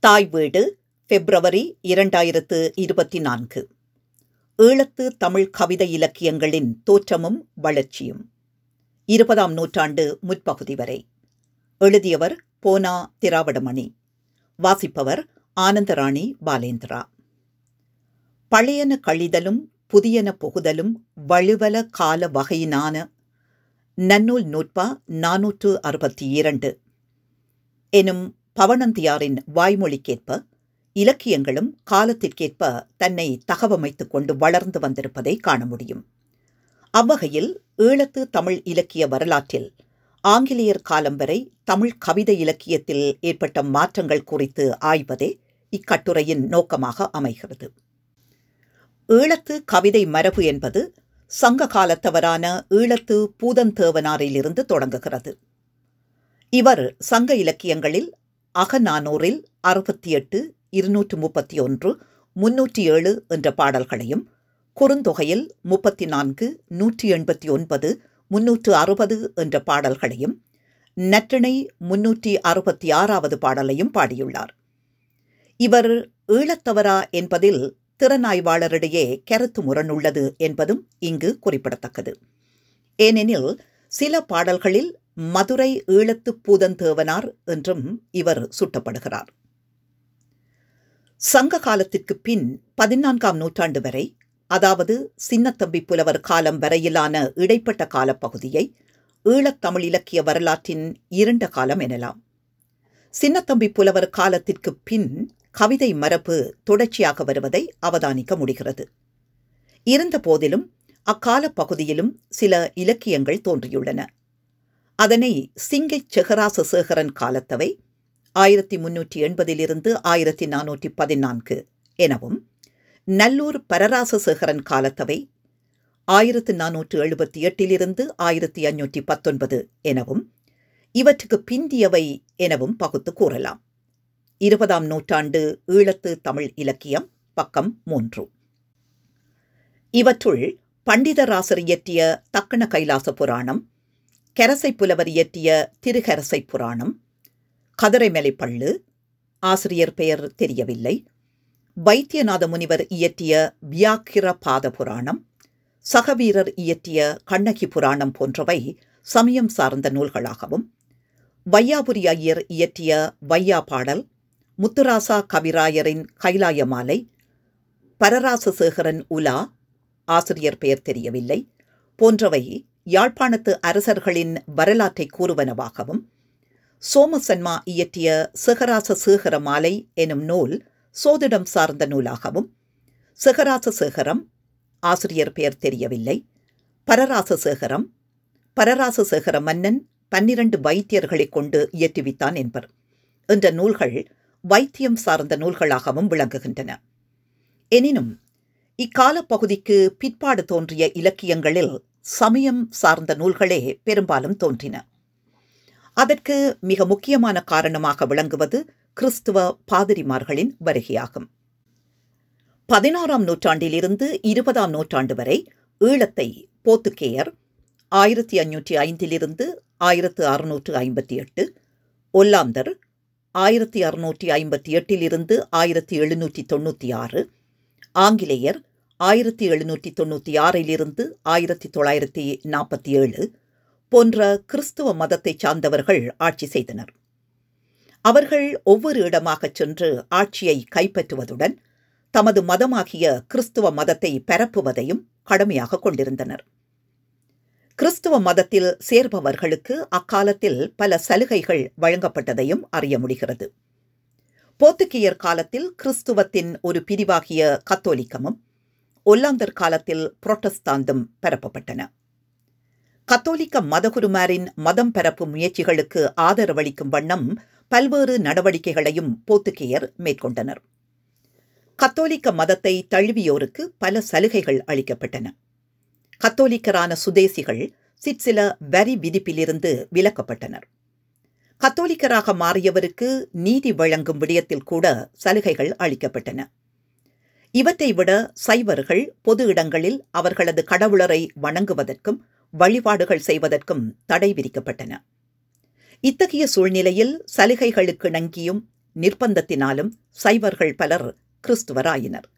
தாய் வீடு பிப்ரவரி இரண்டாயிரத்து இருபத்தி நான்கு. ஈழத்து தமிழ் கவிதை இலக்கியங்களின் தோற்றமும் வளர்ச்சியும். இருபதாம் நூற்றாண்டு முற்பகுதி வரை. எழுதியவர் போனா திராவிடமணி. வாசிப்பவர் ஆனந்தராணி பாலேந்திரா. பழையன கழிதலும் புதியன புகுதலும் வலுவல கால வகையினான நன்னூல் நூற்பா நாநூற்று அறுபத்தி இரண்டு. எனும் பவனந்தியாரின் வாய்மொழிக்கேற்ப இலக்கியங்களும் காலத்திற்கேற்ப தன்னை தகவமைத்துக் கொண்டு வளர்ந்து வந்திருப்பதை காண முடியும். அவ்வகையில் ஈழத்து தமிழ் இலக்கிய வரலாற்றில் ஆங்கிலேயர் காலம் வரை தமிழ் கவிதை இலக்கியத்தில் ஏற்பட்ட மாற்றங்கள் குறித்து ஆய்வதே இக்கட்டுரையின் நோக்கமாக அமைகிறது. ஈழத்து கவிதை மரபு என்பது சங்க காலத்தவரான ஈழத்து பூதந்தேவனாரிலிருந்து தொடங்குகிறது. இவர் சங்க இலக்கியங்களில் அகநானூரில் அறுபத்தி எட்டு இருநூற்று முப்பத்தி ஒன்று முன்னூற்றி ஏழு என்ற பாடல்களையும் குறுந்தொகையில் முப்பத்தி நான்கு நூற்றி எண்பத்தி ஒன்பது முன்னூற்று அறுபது என்ற பாடல்களையும் நற்றிணை முன்னூற்றி அறுபத்தி ஆறாவது பாடலையும் பாடியுள்ளார். இவர் ஈழத்தவரா என்பதில் திறனாய்வாளரிடையே கருத்து முரணுள்ளது என்பதும் இங்கு குறிப்பிடத்தக்கது. ஏனெனில் சில பாடல்களில் மதுரை ஈழத்து பூதந்தேவனார் என்றும் இவர் சுட்டப்படுகிறார். சங்க காலத்திற்கு பின் பதினான்காம் நூற்றாண்டு வரை அதாவது சின்னத்தம்பி புலவர் காலம் வரையிலான இடைப்பட்ட காலப்பகுதியை ஈழத்தமிழ் இலக்கிய வரலாற்றின் இருண்ட காலம் எனலாம். சின்னத்தம்பி புலவர் காலத்திற்கு பின் கவிதை மரபு தொடர்ச்சியாக வருவதை அவதானிக்க முடிகிறது. இருந்த போதிலும் அக்கால பகுதியிலும் சில இலக்கியங்கள் தோன்றியுள்ளன. அதனை சிங்கை செகராச சேகரன் காலத்தவை ஆயிரத்தி முன்னூற்றி எண்பதிலிருந்து ஆயிரத்தி நானூற்றி பதினான்கு எனவும் நல்லூர் பரராசசேகரன் காலத்தவை ஆயிரத்து நானூற்று எழுபத்தி எட்டிலிருந்து ஆயிரத்தி அஞ்சூற்றி பத்தொன்பது எனவும் இவற்றுக்கு பிந்தியவை எனவும் பகுத்து கூறலாம். இருபதாம் நூற்றாண்டு ஈழத்து தமிழ் இலக்கியம் பக்கம் மூன்று. இவற்றுள் பண்டிதராசர் இயற்றிய தக்கண கைலாச புராணம் கரசை புலவர் இயற்றிய திருகரசை புராணம். கதிரைமலை பள்ளு. ஆசிரியர் பெயர் தெரியவில்லை. வைத்தியநாத முனிவர் இயற்றிய வியாக்கிர பாத புராணம். சகவீரர் இயற்றிய கண்ணகி புராணம் போன்றவை சமயம் சார்ந்த நூல்களாகவும். வையாபுரி ஐயர் இயற்றிய வையா பாடல். முத்துராசா கவிராயரின் கைலாய மாலை. பரராசசேகரன் உலா. ஆசிரியர் பெயர் தெரியவில்லை. போன்றவை யாழ்ப்பாணத்து அரசர்களின் வரலாற்றை கூறுவனவாகவும் சோமசன்மா இயற்றிய சிகராச சேகர மாலை எனும் நூல் சோதிடம் சார்ந்த நூலாகவும் சிகராச சேகரம் ஆசிரியர் பெயர் தெரியவில்லை பரராச சேகரம் பரராச சேகர மன்னன் பன்னிரண்டு வைத்தியர்களைக் கொண்டு இயற்றுவித்தான் என்பர். என்ற நூல்கள் வைத்தியம் சார்ந்த நூல்களாகவும் விளங்குகின்றன. எனினும் இக்கால பகுதிக்கு பிற்பாடு தோன்றிய இலக்கியங்களில் சமயம் சார்ந்த நூல்களே பெரும்பாலும் தோன்றின. அதற்கு மிக முக்கியமான காரணமாக விளங்குவது கிறிஸ்துவ பாதிரிமார்களின் வருகையாகும். பதினாறாம் நூற்றாண்டிலிருந்து இருபதாம் நூற்றாண்டு வரை ஈழத்தை போத்துக்கேயர் ஆயிரத்தி அஞ்சூற்றி ஐந்திலிருந்து ஆயிரத்து அறுநூற்று ஐம்பத்தி எட்டு ஒல்லாந்தர் ஆயிரத்தி அறுநூற்றி ஐம்பத்தி எட்டிலிருந்து ஆயிரத்தி எழுநூற்றி தொண்ணூற்றி ஆறு ஆங்கிலேயர் ஆயிரத்தி எழுநூற்றி தொண்ணூற்றி ஆறிலிருந்து ஆயிரத்தி தொள்ளாயிரத்தி நாற்பத்தி ஏழு போன்ற கிறிஸ்துவ மதத்தை சார்ந்தவர்கள் ஆட்சி செய்தனர். அவர்கள் ஒவ்வொரு இடமாகச் சென்று ஆட்சியை கைப்பற்றுவதுடன் தமது மதமாகிய கிறிஸ்துவ மதத்தை பரப்புவதையும் கடமையாக கொண்டிருந்தனர். கிறிஸ்துவ மதத்தில் சேர்பவர்களுக்கு அக்காலத்தில் பல சலுகைகள் வழங்கப்பட்டதையும் அறிய முடிகிறது. போர்த்துகீயர் காலத்தில் கிறிஸ்துவத்தின் ஒரு பிரிவாகிய கத்தோலிக்கமும் ஒல்லாந்தர் காலத்தில் புரோட்டஸ்தாந்தும் பரப்பப்பட்டன கத்தோலிக்க மதகுருமாரின் மதம் பரப்பும் முயற்சிகளுக்கு ஆதரவளிக்கும் வண்ணம் பல்வேறு நடவடிக்கைகளையும் போர்த்துகேயர் மேற்கொண்டனர். கத்தோலிக்க மதத்தை தழுவியோருக்கு பல சலுகைகள் அளிக்கப்பட்டன. கத்தோலிக்கரான சுதேசிகள் சிற்சில வரி விதிப்பிலிருந்து விலக்கப்பட்டனர். கத்தோலிக்கராக மாறியவருக்கு நீதி வழங்கும் விடயத்தில் கூட சலுகைகள் அளிக்கப்பட்டன. இவற்றை விட சைவர்கள் பொது இடங்களில் அவர்களது கடவுளரை வணங்குவதற்கும் வழிபாடுகள் செய்வதற்கும் தடை விதிக்கப்பட்டன. இத்தகைய சூழ்நிலையில் சலுகைகளுக்கு நங்கியும் நிர்பந்தத்தினாலும் சைவர்கள் பலர் கிறிஸ்துவராயினர்.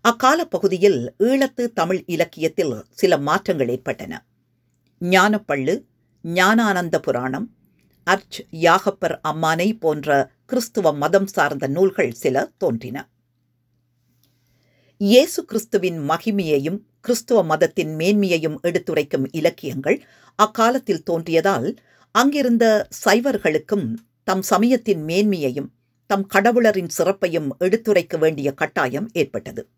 அக்கால பகுதியில் ஈழத்து தமிழ் இலக்கியத்தில் சில மாற்றங்கள் ஏற்பட்டன. ஞானப்பள்ளு ஞானானந்த புராணம் அர்ச் யாகப்பர் அம்மானை போன்ற கிறிஸ்துவ மதம் சார்ந்த நூல்கள் சில தோன்றின. இயேசு கிறிஸ்துவின் மகிமையையும் கிறிஸ்துவ மதத்தின் மேன்மையையும் எடுத்துரைக்கும் இலக்கியங்கள் அக்காலத்தில் தோன்றியதால் அங்கிருந்த சைவர்களுக்கும் தம் சமயத்தின் மேன்மையையும் தம் கடவுளரின் சிறப்பையும் எடுத்துரைக்க வேண்டிய கட்டாயம் ஏற்பட்டது.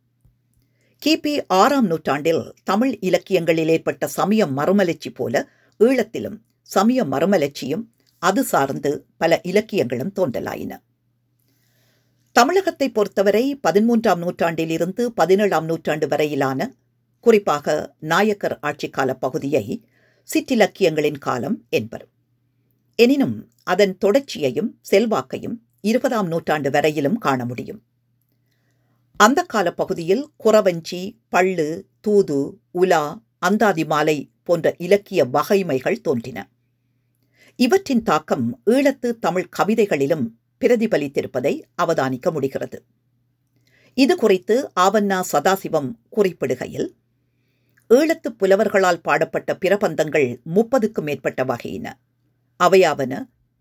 கிபி ஆறாம் நூற்றாண்டில் தமிழ் இலக்கியங்களில் ஏற்பட்ட சமய மறுமலர்ச்சி போல ஈழத்திலும் சமய மறுமலர்ச்சியும் அது சார்ந்து பல இலக்கியங்களும் தோன்றலாயின. தமிழகத்தை பொறுத்தவரை பதிமூன்றாம் நூற்றாண்டில் இருந்து பதினேழாம் நூற்றாண்டு வரையிலான குறிப்பாக நாயக்கர் ஆட்சிக்கால பகுதியை சிற்றிலக்கியங்களின் காலம் என்பர். எனினும் அதன் தொடர்ச்சியையும் செல்வாக்கையும் இருபதாம் நூற்றாண்டு வரையிலும் காண முடியும். அந்த கால பகுதியில் குறவஞ்சி பள்ளு தூது உலா அந்தாதி மாலை போன்ற இலக்கிய வகைமைகள் தோன்றின. இவற்றின் தாக்கம் ஈழத்து தமிழ் கவிதைகளிலும் பிரதிபலித்திருப்பதை அவதானிக்க முடிகிறது. இது குறித்து ஆவண்ணா சதாசிவம் குறிப்பிடுகையில் ஈழத்து புலவர்களால் பாடப்பட்ட பிரபந்தங்கள் முப்பதுக்கும் மேற்பட்ட வகையின. அவையாவன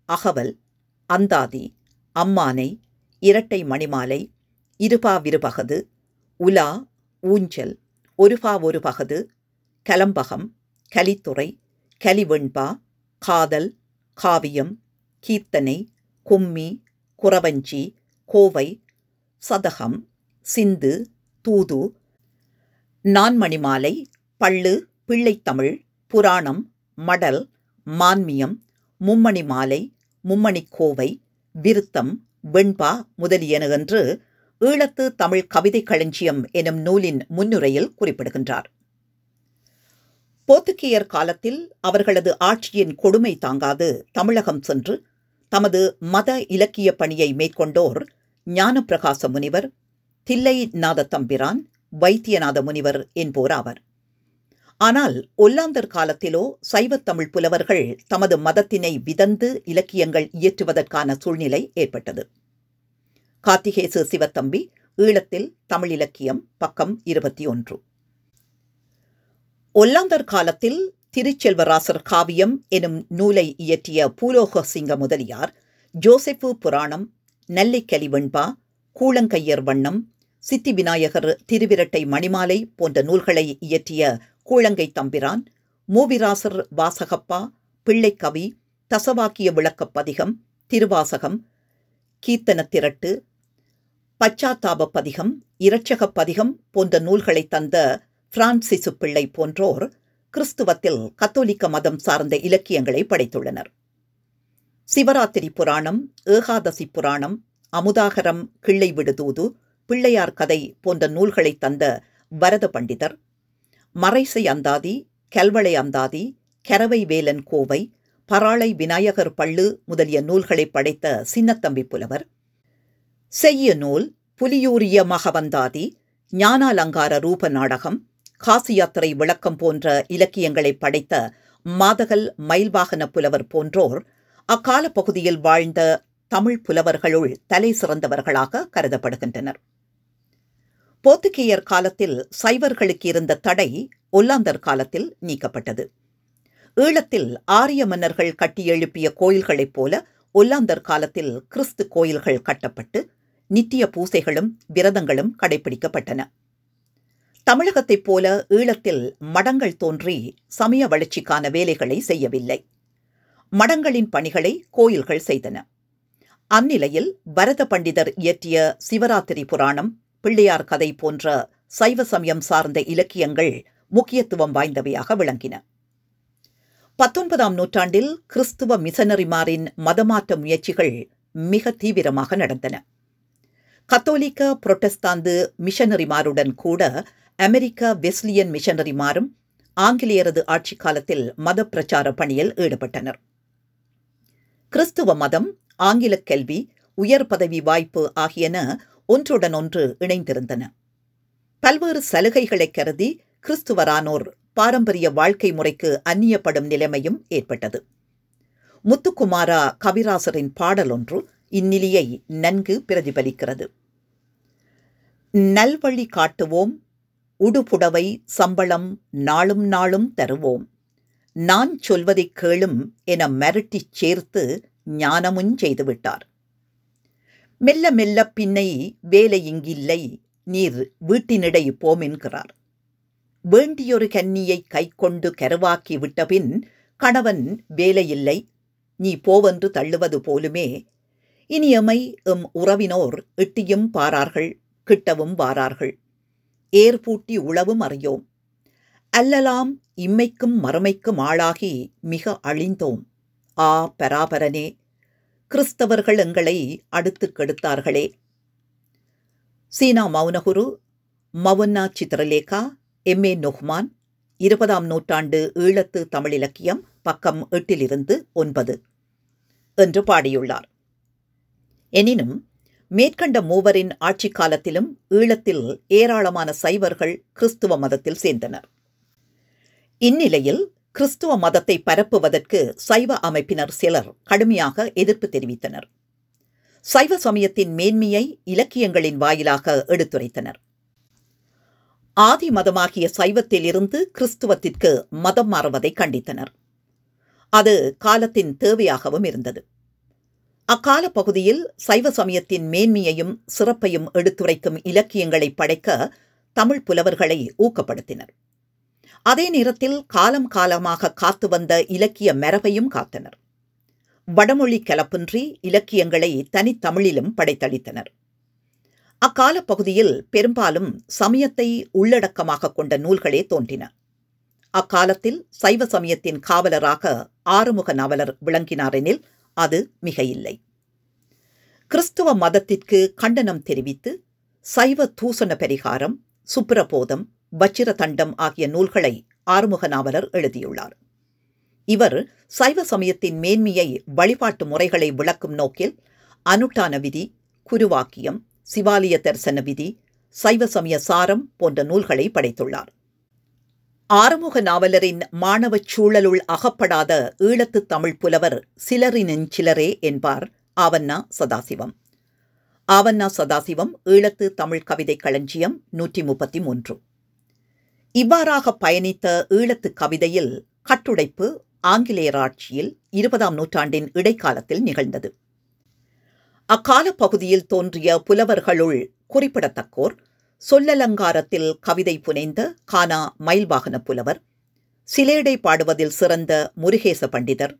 அகவல் அந்தாதி அம்மானை இரட்டை மணிமாலை இருபா விருபகது உலா ஊஞ்சல் ஒருபா ஒரு பகது கலம்பகம் கலித்துறை கலிவெண்பா காதல் காவியம் கீர்த்தனை கும்மி குறவஞ்சி கோவை சதகம் சிந்து தூது நான்மணிமாலை பள்ளு பிள்ளைத்தமிழ் புராணம் மடல் மான்மியம் மும்மணி மாலை மும்மணிக்கோவை விருத்தம் வெண்பா முதலியன என்று ஈழத்து தமிழ் கவிதை களஞ்சியம் எனும் நூலின் முன்னுரையில் குறிப்பிடுகின்றார். போர்த்துகேயர் காலத்தில் அவர்களது ஆட்சியின் கொடுமை தாங்காது தமிழகம் சென்று தமது மத இலக்கிய பணியை மேற்கொண்டோர் ஞானப்பிரகாச முனிவர் தில்லை நாத தம்பிரான் வைத்தியநாத முனிவர் என்போர் ஆவர். ஆனால் ஒல்லாந்தர் காலத்திலோ சைவத் தமிழ் புலவர்கள் தமது மதத்தினை விதந்து இலக்கியங்கள் இயற்றுவதற்கான சூழ்நிலை ஏற்பட்டது. கார்த்திகேசு சிவத்தம்பி ஈழத்தில் தமிழ் இலக்கியம் பக்கம் இருபத்தி ஒன்று. ஒல்லாந்தர் காலத்தில் திருச்செல்வராசர் காவியம் எனும் நூலை இயற்றிய பூலோக சிங்க முதலியார் ஜோசெப்பு புராணம் நெல்லிக்கலி வெண்பா கூழங்கையர் வண்ணம் சித்தி விநாயகர் திருவிரட்டை மணிமாலை போன்ற நூல்களை இயற்றிய கூழங்கை தம்பிரான் மூவிராசர் வாசகப்பா பிள்ளைக்கவி தசவாக்கிய விளக்கப் பதிகம் திருவாசகம் கீர்த்தன திரட்டு பச்சாத்தாப பதிகம் இரட்சகப் பதிகம் போன்ற நூல்களை தந்த பிரான்சிசு பிள்ளை போன்றோர் கிறிஸ்துவத்தில் கத்தோலிக்க மதம் சார்ந்த இலக்கியங்களை படைத்துள்ளனர். சிவராத்திரி புராணம் ஏகாதசி புராணம் அமுதாகரம் கிள்ளை விடுதூது பிள்ளையார் கதை போன்ற நூல்களை தந்த வரத பண்டிதர் மறைசை அந்தாதி கல்வளை அந்தாதி கரவை வேலன் கோவை பராளை விநாயகர் பள்ளு முதலிய நூல்களை படைத்த சின்னத்தம்பி புலவர் செய்ய நூல் புலியூரிய மகவந்தாதி ஞானாலங்கார ரூப நாடகம் காசி யாத்திரை விளக்கம் போன்ற இலக்கியங்களை படைத்த மாதகல் மயில்வாகன புலவர் போன்றோர் அக்கால பகுதியில் வாழ்ந்த தமிழ் புலவர்களுள் தலை சிறந்தவர்களாக கருதப்படுகின்றனர். போர்த்துகேயர் காலத்தில் சைவர்களுக்கு இருந்த தடை ஒல்லாந்தர் காலத்தில் நீக்கப்பட்டது. ஈழத்தில் ஆரிய மன்னர்கள் கட்டியெழுப்பிய கோயில்களைப் போல ஒல்லாந்தர் காலத்தில் கிறிஸ்து கோயில்கள் கட்டப்பட்டு நித்திய பூசைகளும் விரதங்களும் கடைபிடிக்கப்பட்டன தமிழகத்தைப் போல ஈழத்தில் மடங்கள் தோன்றி சமய வளர்ச்சிக்கான வேலைகளை செய்யவில்லை. மடங்களின் பணிகளை கோயில்கள் செய்தன. அந்நிலையில் பரத பண்டிதர் இயற்றிய சிவராத்திரி புராணம் பிள்ளையார் கதை போன்ற சைவ சமயம் சார்ந்த இலக்கியங்கள் முக்கியத்துவம் வாய்ந்தவையாக விளங்கின. பத்தொன்பதாம் நூற்றாண்டில் கிறிஸ்துவ மிஷனரிமாரின் மதமாற்ற முயற்சிகள் மிக தீவிரமாக நடந்தன. கத்தோலிக்க புரொட்டஸ்தாந்து மிஷனரிமாருடன் கூட அமெரிக்க வெஸ்லியன் மிஷனரிமாரும் ஆங்கிலேயரது ஆட்சி காலத்தில் மத பிரச்சார பணியில் ஈடுபட்டனர். கிறிஸ்துவ மதம் ஆங்கில கல்வி உயர் பதவி வாய்ப்பு ஆகியன ஒன்றுடன் ஒன்று இணைந்திருந்தன. பல்வேறு சலுகைகளை கருதி கிறிஸ்துவரானோர் பாரம்பரிய வாழ்க்கை முறைக்கு அந்நியப்படும் நிலைமையும் ஏற்பட்டது. முத்துக்குமாரா கவிராசரின் பாடல் ஒன்று இந்நிலையை நன்கு பிரதிபலிக்கிறது. நல்வழி காட்டுவோம் உடுபுடவை சம்பளம் நாளும் நாளும் தருவோம். நான் சொல்வதைக் கேளும் என மிரட்டிச் சேர்த்து ஞானமுஞ் செய்துவிட்டார். மெல்ல மெல்ல பின்னை வேலை இங்கில்லை நீர் வீட்டினிடை போமென்கிறார். வேண்டியொரு கன்னியை கைக்கொண்டு கருவாக்கி விட்டபின் கணவன் வேலையில்லை நீ போவென்று தள்ளுவது போலுமே இனி எமை எம் உறவினோர் எட்டியும் பாரார்கள் கிட்டவும் வாரார்கள். ஏர் பூட்டி உளவும் அறியோம். அல்லலாம் இம்மைக்கும் மறுமைக்கும் ஆளாகி மிக அழிந்தோம். ஆ பராபரனே கிறிஸ்தவர்கள் எங்களை அடுத்து கெடுத்தார்களே. சீனா மௌனகுரு மவுன்னா சித்திரலேகா எம். ஏ. நொஹ்மான் இருபதாம் நூற்றாண்டு ஈழத்து தமிழிலக்கியம் பக்கம் எட்டிலிருந்து ஒன்பது என்று பாடியுள்ளார். எனினும் மேற்கண்ட மூவரின் ஆட்சி காலத்திலும் ஈழத்தில் ஏராளமான சைவர்கள் கிறிஸ்துவ மதத்தில் சேர்ந்தனர். இந்நிலையில் கிறிஸ்துவ மதத்தை பரப்புவதற்கு சைவ அமைப்பினர் சிலர் கடுமையாக எதிர்ப்பு தெரிவித்தனர். சைவ சமயத்தின் மேன்மையை இலக்கியங்களின் வாயிலாக எடுத்துரைத்தனர். ஆதி மதமாகிய சைவத்திலிருந்து கிறிஸ்துவத்திற்கு மதம் மாறுவதை கண்டித்தனர். அது காலத்தின் தேவையாகவும் இருந்தது. அக்கால பகுதியில் சைவ சமயத்தின் மேன்மையையும் சிறப்பையும் எடுத்துரைக்கும் இலக்கியங்களை படைக்க தமிழ் புலவர்களை ஊக்கப்படுத்தினர். அதே நேரத்தில் காலம் காலமாக காத்து வந்த இலக்கிய மரபையும் காத்தனர். வடமொழி கலப்பின்றி இலக்கியங்களை தனித்தமிழிலும் படைத்தளித்தனர். அக்கால பகுதியில் பெரும்பாலும் சமயத்தை உள்ளடக்கமாக கொண்ட நூல்களே தோன்றின. அக்காலத்தில் சைவ சமயத்தின் காவலராக ஆறுமுக நாவலர் விளங்கினாரெனில் அது மிக இல்லை கிறிஸ்துவ மதத்திற்கு கண்டனம் தெரிவித்து சைவ தூசண பரிகாரம் சுப்ரபோதம் வச்சிர தண்டம் ஆகிய நூல்களை ஆறுமுக நாவலர் எழுதியுள்ளார். இவர் சைவ சமயத்தின் மேன்மையை வழிபாட்டு முறைகளை விளக்கும் நோக்கில் அனுட்டான விதி குருவாக்கியம் சிவாலய தரிசன விதி சைவ சமய சாரம் போன்ற நூல்களை படைத்துள்ளார். ஆறுமுக நாவலரின் மாணவச் சூழலுள் அகப்படாத ஈழத்து தமிழ் புலவர் சிலரினின் சிலரே என்பார் ஆவண்ணா சதாசிவம். ஆவண்ணா சதாசிவம் ஈழத்து தமிழ் கவிதை களஞ்சியம் நூற்றி முப்பத்தி மூன்று இவ்வாறாக பயணித்த ஈழத்து கவிதையில் கட்டுடைப்பு ஆங்கிலேயர் ஆட்சியில் இருபதாம் நூற்றாண்டின் இடைக்காலத்தில் நிகழ்ந்தது. அக்கால பகுதியில் தோன்றிய புலவர்களுள் குறிப்பிடத்தக்கோர் சொல்லலங்காரத்தில் கவிதை புனைந்த கானா மயில்வாகன புலவர் சிலேடை பாடுவதில் சிறந்த முருகேச பண்டிதர்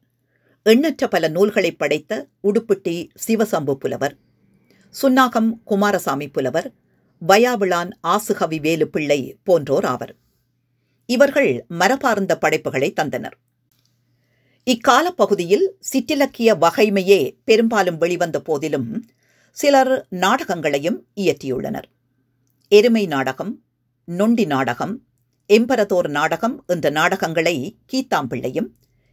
எண்ணற்ற பல நூல்களை படைத்த உடுப்பிட்டி சிவசம்பு புலவர் சுன்னாகம் குமாரசாமி புலவர் வயாவிழான் ஆசுகவி வேலு பிள்ளை போன்றோர் ஆவர். இவர்கள் மரபார்ந்த படைப்புகளை தந்தனர். இக்கால பகுதியில் சிற்றிலக்கிய வகைமையே பெரும்பாலும் வெளிவந்த போதிலும் சிலர் நாடகங்களையும் இயற்றியுள்ளனர். எருமை நாடகம் நொண்டி நாடகம் எம்பரதோர் நாடகம் என்ற நாடகங்களை கீத்தாம்பிள்ளையும்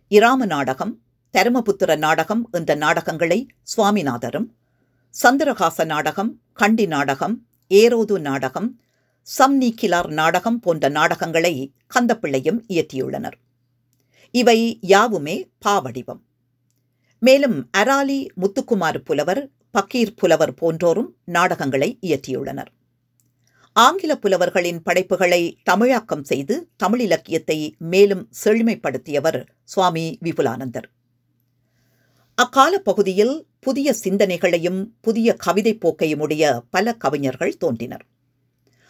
இராம நாடகம் தருமபுத்திர நாடகம் என்ற நாடகங்களை சுவாமிநாதரும் சந்திரகாச நாடகம் கண்டி நாடகம் ஏரோது நாடகம் சம்நீக்கிலார் நாடகம் போன்ற நாடகங்களை கந்தப்பிள்ளையும் இயற்றியுள்ளனர். இவை யாவுமே பாவடிவம். மேலும் அராலி முத்துக்குமார் புலவர் பக்கீர் புலவர் போன்றோரும் நாடகங்களை இயற்றியுள்ளனர். ஆங்கில புலவர்களின் படைப்புகளை தமிழாக்கம் செய்து தமிழ் இலக்கியத்தை மேலும் செழுமைப்படுத்தியவர் சுவாமி விபுலானந்தர். அக்கால பகுதியில் புதிய சிந்தனைகளையும் புதிய கவிதை போக்கையும் உடைய பல கவிஞர்கள் தோன்றினர்.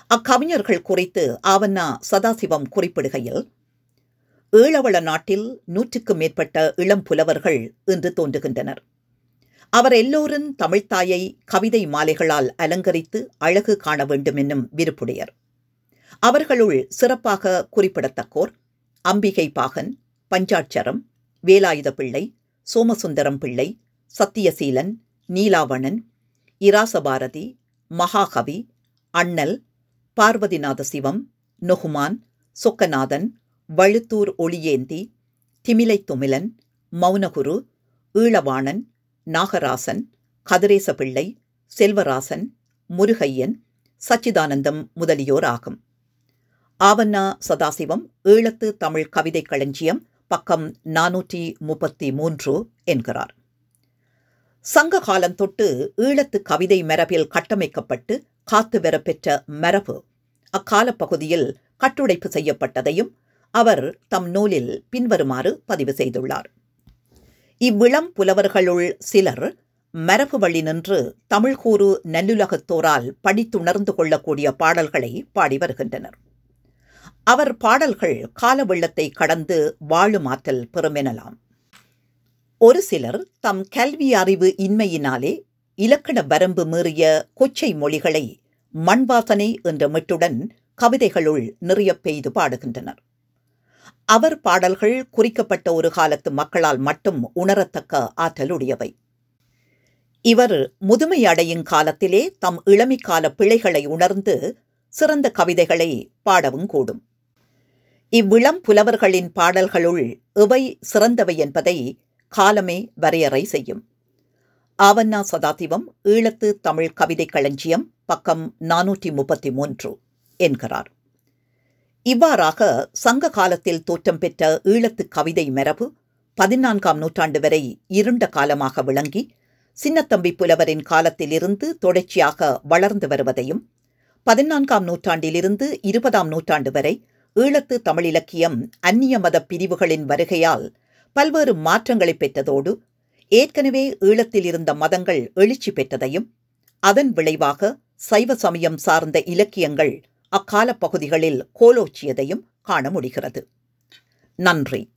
அக்கவிஞர்கள் குறித்து ஆவண்ணா சதாசிவம் குறிப்பிடுகையில் ஈழவள நாட்டில் நூற்றுக்கும் மேற்பட்ட இளம் புலவர்கள் இன்று தோன்றுகின்றனர். அவர் எல்லோரும் தமிழ்த்தாயை கவிதை மாலைகளால் அலங்கரித்து அழகு காண வேண்டும் என்னும் விருப்புடையர். அவர்களுள் சிறப்பாக குறிப்பிடத்தக்கோர் அம்பிகை பாகன் பஞ்சாட்சரம் வேலாயுத பிள்ளை சோமசுந்தரம் பிள்ளை சத்தியசீலன் நீலாவணன் இராசபாரதி மகாகவி அண்ணல் பார்வதிநாத சிவம் நொகுமான் சொக்கநாதன் வழுத்தூர் ஒளியேந்தி திமிலை துமிலன் மௌனகுரு ஈழவாணன் நாகராசன் கதிரேச பிள்ளை செல்வராசன் முருகையன் சச்சிதானந்தம் முதலியோர் ஆகும். ஆவண்ணா சதாசிவம் ஈழத்து தமிழ் கவிதை களஞ்சியம் பக்கம் நானூற்றி முப்பத்தி மூன்று என்கிறார். சங்க காலம் தொட்டு ஈழத்து கவிதை மரபில் கட்டமைக்கப்பட்டு காத்து வரப்பெற்ற மரபு அக்காலப் பகுதியில் கட்டுடைப்பு செய்யப்பட்டதையும் அவர் தம் நூலில் பின்வருமாறு பதிவு செய்துள்ளார். இவ்விளம் புலவர்களுள் சிலர் மரபு வழி நின்று தமிழ் கூறு நல்லுலகத்தோரால் படித்துணர்ந்து கொள்ளக்கூடிய பாடல்களை பாடி வருகின்றனர். அவர் பாடல்கள் கால வெள்ளத்தை கடந்து வாழும் ஆற்றல் பெறுமெனலாம். ஒரு சிலர் தம் கல்வி அறிவு இன்மையினாலே இலக்கண வரம்பு மீறிய கொச்சை மொழிகளை மண்வாசனை என்ற மெட்டுடன் கவிதைகளுள் நிறைய பெய்து பாடுகின்றனர். அவர் பாடல்கள் குறிக்கப்பட்ட ஒரு காலத்து மக்களால் மட்டும் உணரத்தக்க ஆற்றலுடையவை. இவர் முதுமை அடையும் காலத்திலே தம் இளமைக்கால பிழைகளை உணர்ந்து சிறந்த கவிதைகளை பாடவும் கூடும். இவ்விளம் புலவர்களின் பாடல்களுள் எவை சிறந்தவை என்பதை காலமே வரையறை செய்யும். ஆவண்ணா சதாதிவம் ஈழத்து தமிழ் கவிதை களஞ்சியம் பக்கம் நானூற்றி முப்பத்தி மூன்று என்கிறார். இவ்வாறாக சங்க காலத்தில் தோற்றம் பெற்ற ஈழத்து கவிதை மரபு பதினான்காம் நூற்றாண்டு வரை இருண்ட காலமாக விளங்கி சின்னத்தம்பி புலவரின் காலத்திலிருந்து தொடர்ச்சியாக வளர்ந்து வருவதையும் பதினான்காம் நூற்றாண்டிலிருந்து இருபதாம் நூற்றாண்டு வரை ஈழத்து தமிழிலக்கியம் அந்நிய மத பிரிவுகளின் வருகையால் பல்வேறு மாற்றங்களை பெற்றதோடு ஏற்கனவே ஈழத்தில் இருந்த மதங்கள் எழுச்சி பெற்றதையும் அதன் விளைவாக சைவ சமயம் சார்ந்த இலக்கியங்கள் அக்கால பகுதிகளில் கோலோச்சியதையும் காண முடிகிறது. நன்றி.